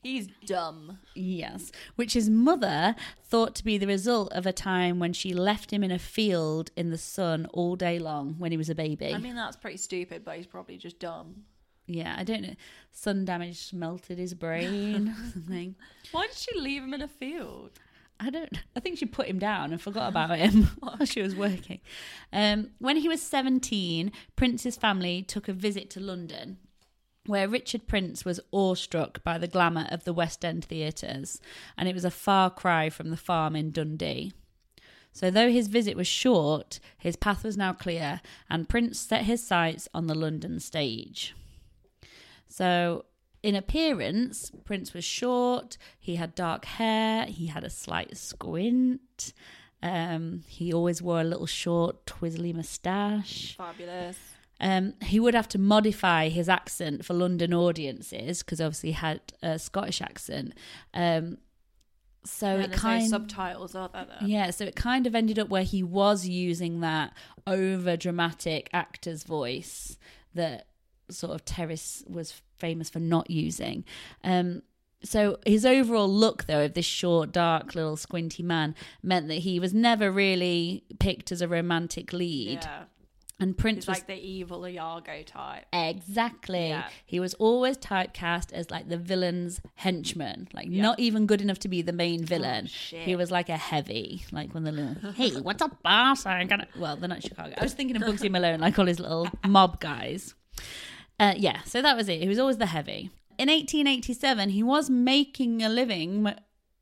He's dumb. Yes, which his mother thought to be the result of a time when she left him in a field in the sun all day long when he was a baby. I mean, that's pretty stupid, but he's probably just dumb. Yeah, I don't know. Sun damage melted his brain or something. Why did she leave him in a field? I don't. I think she put him down and forgot about him while she was working. Um, when he was seventeen, Prince's family took a visit to London, where Richard Prince was awestruck by the glamour of the West End theatres, and it was a far cry from the farm in Dundee. So, though his visit was short, his path was now clear, and Prince set his sights on the London stage. So, in appearance, Prince was short, he had dark hair, he had a slight squint, um, he always wore a little short, twizzly moustache. Fabulous. Um, he would have to modify his accent for London audiences because obviously he had a Scottish accent. Um, so Yeah, it kind no subtitles, are there? Though? yeah, so it kind of ended up where he was using that over dramatic actor's voice that sort of Terriss was famous for not using. Um, so his overall look, though, of this short, dark, little squinty man meant that he was never really picked as a romantic lead. Yeah. And Prince He's was like the evil Iago type. Exactly. Yeah. He was always typecast as like the villain's henchman, like not even good enough to be the main villain. shit. he was like a heavy, like when the little, hey, what's up, boss? I got Well, they're not Chicago. I was thinking of Bugsy Malone, like all his little mob guys. Uh, yeah, so that was it. He was always the heavy. In 1887, he was making a living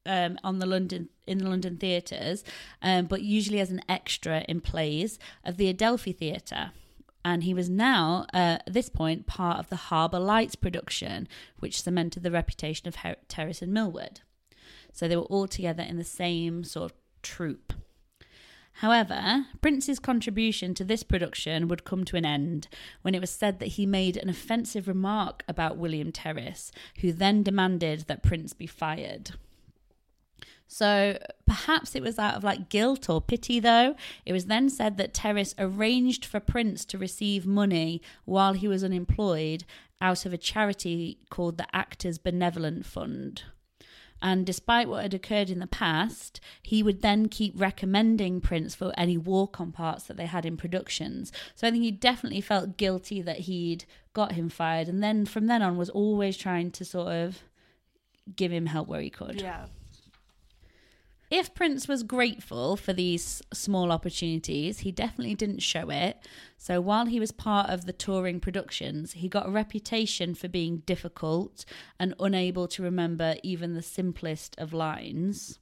um, on the London in the London theatres, um, but usually as an extra in plays of the Adelphi Theatre. And he was now, uh, at this point, part of the Harbour Lights production, which cemented the reputation of Her- Terriss and Millward. So they were all together in the same sort of troupe. However, Prince's contribution to this production would come to an end when it was said that he made an offensive remark about William Terriss, who then demanded that Prince be fired. So perhaps it was out of like guilt or pity, though. It was then said that Terriss arranged for Prince to receive money while he was unemployed out of a charity called the Actors Benevolent Fund. And despite what had occurred in the past, he would then keep recommending Prince for any walk on parts that they had in productions. So I think he definitely felt guilty that he'd got him fired. And then from then on, was always trying to sort of give him help where he could. Yeah. If Prince was grateful for these small opportunities, he definitely didn't show it. So while he was part of the touring productions, he got a reputation for being difficult and unable to remember even the simplest of lines.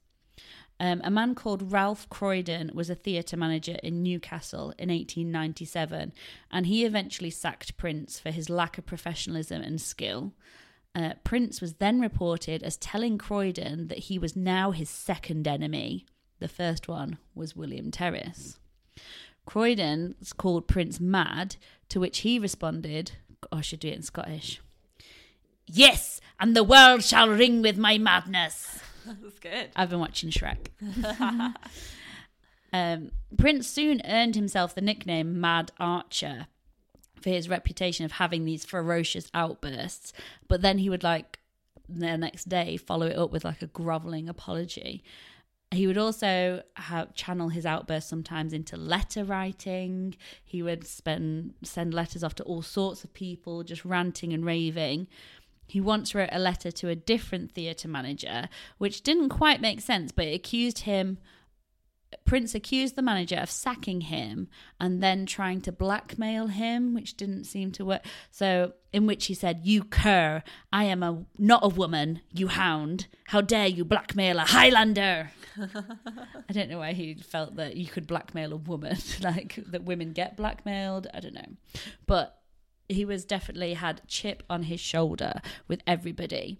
Um, a man called Ralph Croydon was a theatre manager in Newcastle in 1897, and he eventually sacked Prince for his lack of professionalism and skill. Uh, Prince was then reported as telling Croydon that he was now his second enemy. The first one was William Terriss. Croydon called Prince mad, to which he responded, oh, I should do it in Scottish. Yes, and the world shall ring with my madness. That's good. I've been watching Shrek. um, Prince soon earned himself the nickname Mad Archer for his reputation of having these ferocious outbursts, but then he would like the next day follow it up with like a groveling apology. He would also have channel his outbursts sometimes into letter writing. He would spend send letters off to all sorts of people, just ranting and raving. He once wrote a letter to a different theatre manager, which didn't quite make sense, but it accused him Prince accused the manager of sacking him and then trying to blackmail him, which didn't seem to work. So, in which he said, "You cur! I am a not a woman. You hound! How dare you blackmail a Highlander?" I don't know why he felt that you could blackmail a woman, like that women get blackmailed. I don't know, but he was definitely had chip on his shoulder with everybody.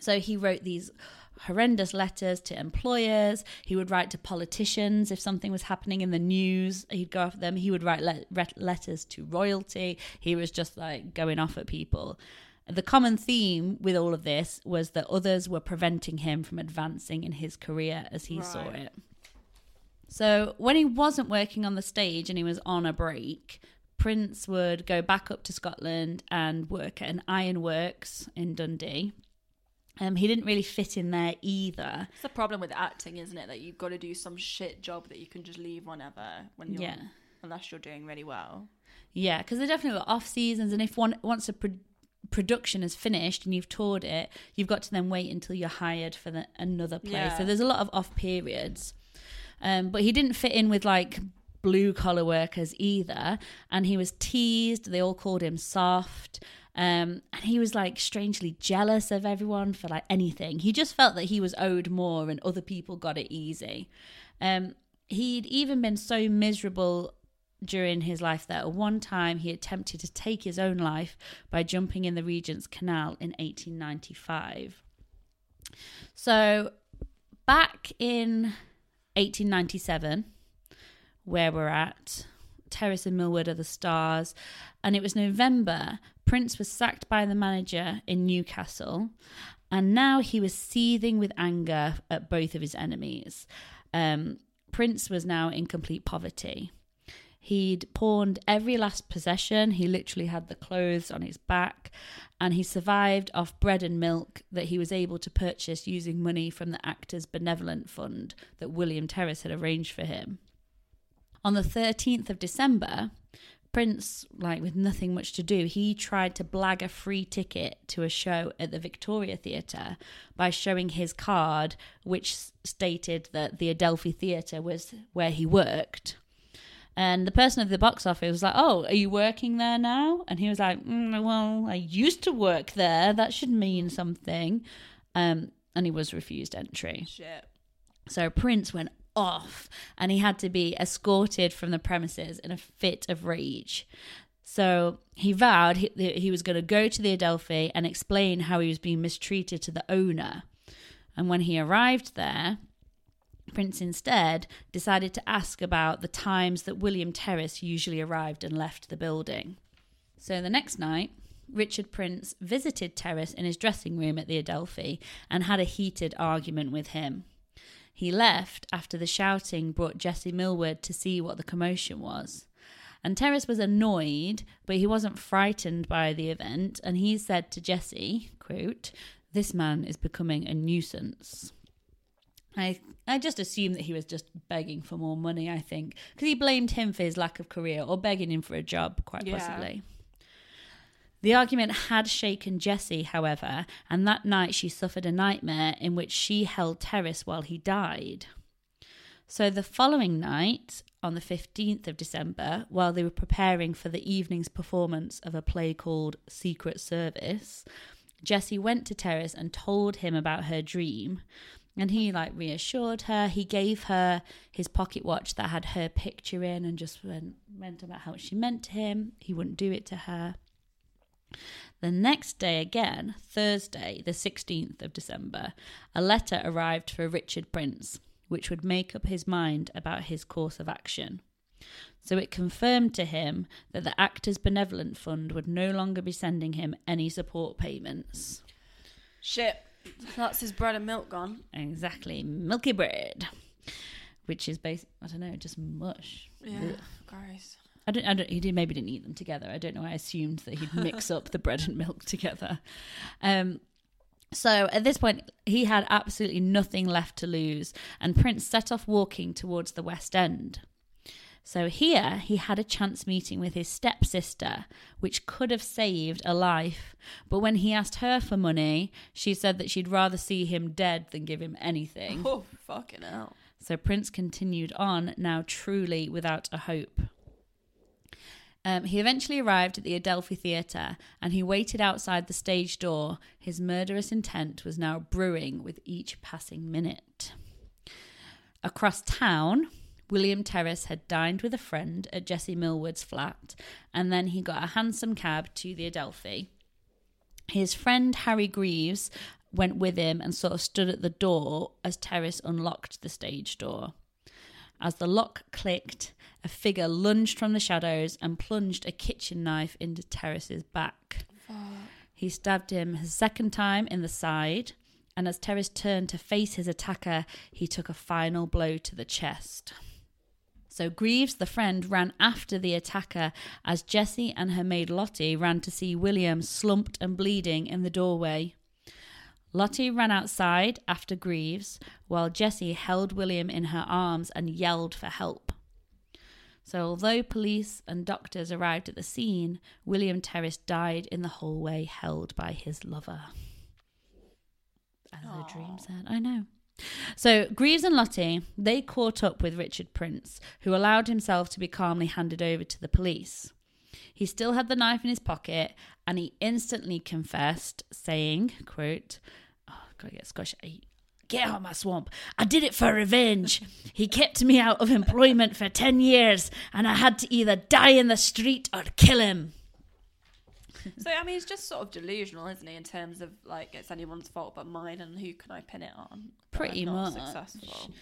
So he wrote these horrendous letters to employers. He would write to politicians if something was happening in the news. He'd go after them. He would write le- letters to royalty. He was just like going off at people. The common theme with all of this was that others were preventing him from advancing in his career as he right. saw it. So when he wasn't working on the stage and he was on a break, Prince would go back up to Scotland and work at an ironworks in Dundee. Um, he didn't really fit in there either. It's the problem with acting, isn't it? That you've got to do some shit job that you can just leave whenever, when you're, yeah. unless you're doing really well. Yeah, because there definitely off seasons, and if one once a pro- production is finished and you've toured it, you've got to then wait until you're hired for the, another place. Yeah. So there's a lot of off periods. Um, but he didn't fit in with like blue collar workers either, and he was teased. They all called him soft. Um, and he was like strangely jealous of everyone for like anything. He just felt that he was owed more and other people got it easy. Um, he'd even been so miserable during his life that at one time he attempted to take his own life by jumping in the Regent's Canal in 1895. So, back in 1897, where we're at, Terriss and Millward are the stars, and it was November, Prince was sacked by the manager in Newcastle, and now he was seething with anger at both of his enemies. Um, Prince was now in complete poverty. He'd pawned every last possession. He literally had the clothes on his back, and he survived off bread and milk that he was able to purchase using money from the Actors Benevolent Fund that William Terriss had arranged for him. On the 13th of December, Prince, like with nothing much to do, he tried to blag a free ticket to a show at the Victoria Theatre by showing his card, which stated that the Adelphi Theatre was where he worked. And the person at the box office was like, "Oh, are you working there now?" And he was like, mm, "Well, I used to work there. That should mean something." Um, and he was refused entry. Shit. So Prince went off and he had to be escorted from the premises in a fit of rage. So he vowed he, he was going to go to the Adelphi and explain how he was being mistreated to the owner. And when he arrived there, Prince instead decided to ask about the times that William Terriss usually arrived and left the building. So the next night, Richard Prince visited Terriss in his dressing room at the Adelphi and had a heated argument with him. He left after the shouting brought Jessie Millward to see what the commotion was. And Terriss was annoyed, but he wasn't frightened by the event, and he said to Jesse, quote, This man is becoming a nuisance. I I just assumed that he was just begging for more money, I think. Because he blamed him for his lack of career or begging him for a job, quite Yeah. possibly. The argument had shaken Jessie, however, and that night she suffered a nightmare in which she held Terriss while he died. So the following night, on the 15th of December, while they were preparing for the evening's performance of a play called Secret Service, Jessie went to Terriss and told him about her dream. And he like reassured her. He gave her his pocket watch that had her picture in and just went, went about how she meant to him. He wouldn't do it to her. The next day, again, Thursday, the 16th of December, a letter arrived for Richard Prince, which would make up his mind about his course of action. So it confirmed to him that the Actors Benevolent Fund would no longer be sending him any support payments. Shit. That's his bread and milk gone. Exactly, milky bread, which is based, I don't know, just mush. Yeah. Ugh. Gross. I don't, I don't, he did, maybe didn't eat them together. I don't know. I assumed that he'd mix up the bread and milk together. Um, so at this point, he had absolutely nothing left to lose, and Prince set off walking towards the West End. So here he had a chance meeting with his stepsister, which could have saved a life. But when he asked her for money, she said that she'd rather see him dead than give him anything. Oh, fucking hell. So Prince continued on, now truly without a hope. Um, he eventually arrived at the Adelphi Theatre and he waited outside the stage door. His murderous intent was now brewing with each passing minute. Across town, William Terriss had dined with a friend at Jessie Millward's flat and then he got a hansom cab to the Adelphi. His friend Harry Greaves went with him and sort of stood at the door as Terriss unlocked the stage door. As the lock clicked, a figure lunged from the shadows and plunged a kitchen knife into Terriss's back. He stabbed him a second time in the side, and as Terriss turned to face his attacker, he took a final blow to the chest. So Greaves, the friend, ran after the attacker as Jessie and her maid Lottie ran to see William slumped and bleeding in the doorway. Lottie ran outside after Greaves, while Jessie held William in her arms and yelled for help. So, although police and doctors arrived at the scene, William Terriss died in the hallway held by his lover. As the dream said, I know. So, Greaves and Lottie, they caught up with Richard Prince, who allowed himself to be calmly handed over to the police. He still had the knife in his pocket, and he instantly confessed, saying, quote, gotta get Scottish. Get out of my swamp. I did it for revenge. He kept me out of employment for 10 years, and I had to either die in the street or kill him. So I mean, he's just sort of delusional, isn't he? In terms of like it's anyone's fault but mine, and who can I pin it on? Pretty much. successful.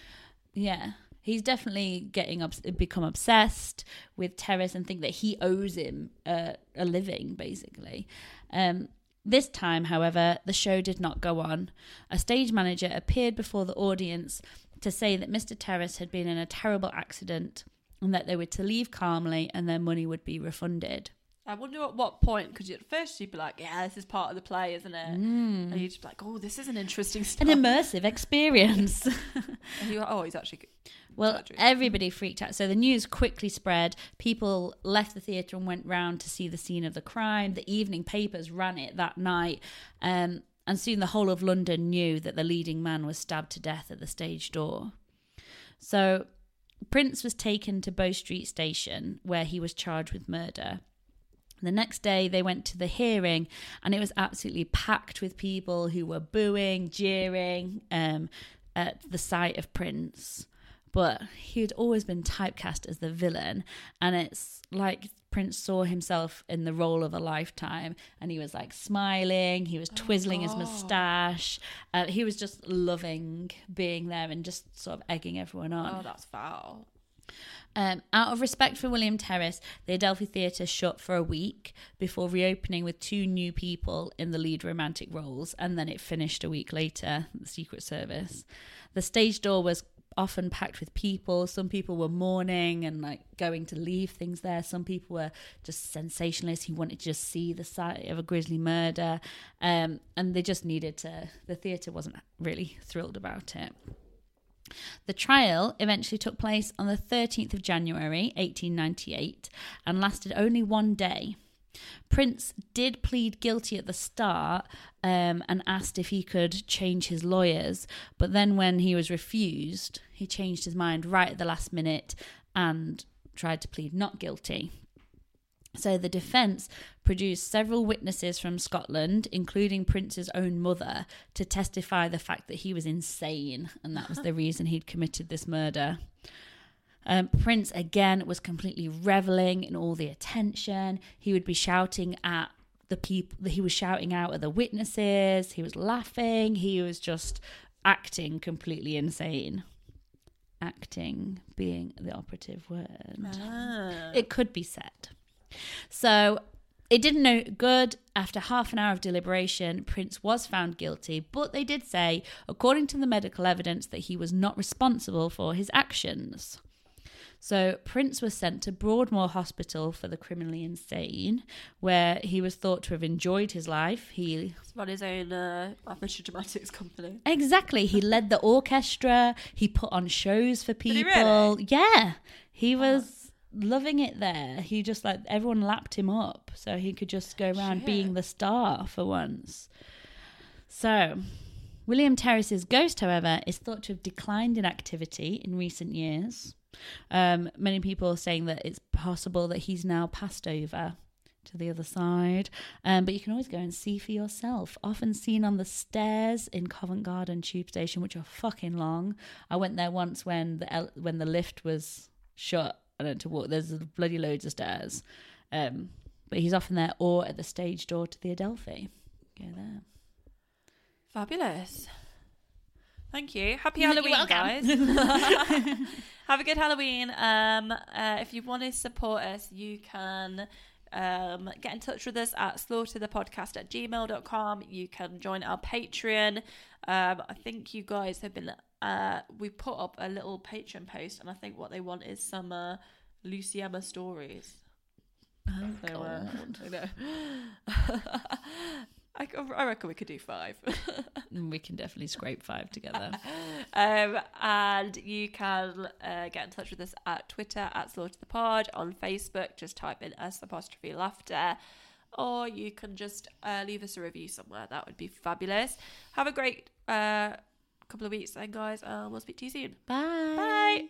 Yeah. He's definitely getting obs- become obsessed with Terriss and think that he owes him uh, a living, basically. Um, this time, however, the show did not go on. A stage manager appeared before the audience to say that Mr. Terriss had been in a terrible accident and that they were to leave calmly and their money would be refunded. I wonder at what point, because at first you'd be like, "Yeah, this is part of the play, isn't it?" Mm. And you'd be like, "Oh, this is an interesting story. An immersive experience. and you, oh, he's actually good. Well, Surgery. everybody freaked out. So the news quickly spread. People left the theatre and went round to see the scene of the crime. The evening papers ran it that night. Um, and soon the whole of London knew that the leading man was stabbed to death at the stage door. So Prince was taken to Bow Street Station, where he was charged with murder. The next day, they went to the hearing, and it was absolutely packed with people who were booing, jeering um, at the sight of Prince. But he'd always been typecast as the villain. And it's like Prince saw himself in the role of a lifetime and he was like smiling, he was twizzling his mustache. Uh, he was just loving being there and just sort of egging everyone on. Oh, that's foul. Um, out of respect for William Terriss, the Adelphi Theatre shut for a week before reopening with two new people in the lead romantic roles, and then it finished a week later, the Secret Service. The stage door was often packed with people. Some people were mourning and like going to leave things there. Some people were just sensationalists who wanted to just see the site of a grisly murder. Um, and they just needed to, the theatre wasn't really thrilled about it. The trial eventually took place on the 13th of January 1898 and lasted only one day. Prince did plead guilty at the start um, and asked if he could change his lawyers, but then when he was refused, he changed his mind right at the last minute and tried to plead not guilty. So the defence produced several witnesses from Scotland, including Prince's own mother, to testify the fact that he was insane and that was the reason he'd committed this murder. Um, Prince again was completely reveling in all the attention. He would be shouting at the people. He was shouting out at the witnesses. He was laughing. He was just acting completely insane. Acting being the operative word. It could be said. So it didn't know good. After half an hour of deliberation, Prince was found guilty, but they did say, according to the medical evidence, that he was not responsible for his actions. So Prince was sent to Broadmoor Hospital for the criminally insane, where he was thought to have enjoyed his life. He run his own uh, amateur dramatics company. exactly he led the orchestra. He put on shows for he people. really? Yeah, he was loving it there. He just like everyone lapped him up, so he could just go around being the star for once. So. William Terriss's ghost, however, is thought to have declined in activity in recent years. Um, many people are saying that it's possible that he's now passed over to the other side. Um, but you can always go and see for yourself. Often seen on the stairs in Covent Garden Tube Station, which are fucking long. I went there once when the when the lift was shut. I had to walk. There's bloody loads of stairs. Um, but he's often there or at the stage door to the Adelphi. Go there. Fabulous. Thank you. Happy Halloween, guys. Have a good Halloween. Um, uh, if you want to support us, you can um, get in touch with us at slaughterthepodcast at gmail.com. You can join our Patreon. Um, I think you guys have been, uh, we put up a little Patreon post, and I think what they want is some uh, Lucy Emma stories. Oh, uh, I know. I, I reckon we could do five. We can definitely scrape five together. um, and you can uh, get in touch with us at Twitter at Slaughter the Pod, on Facebook, just type in S apostrophe laughter, or you can just uh, leave us a review somewhere. That would be fabulous. Have a great uh, couple of weeks, then, guys. Uh, we'll speak to you soon. Bye. Bye.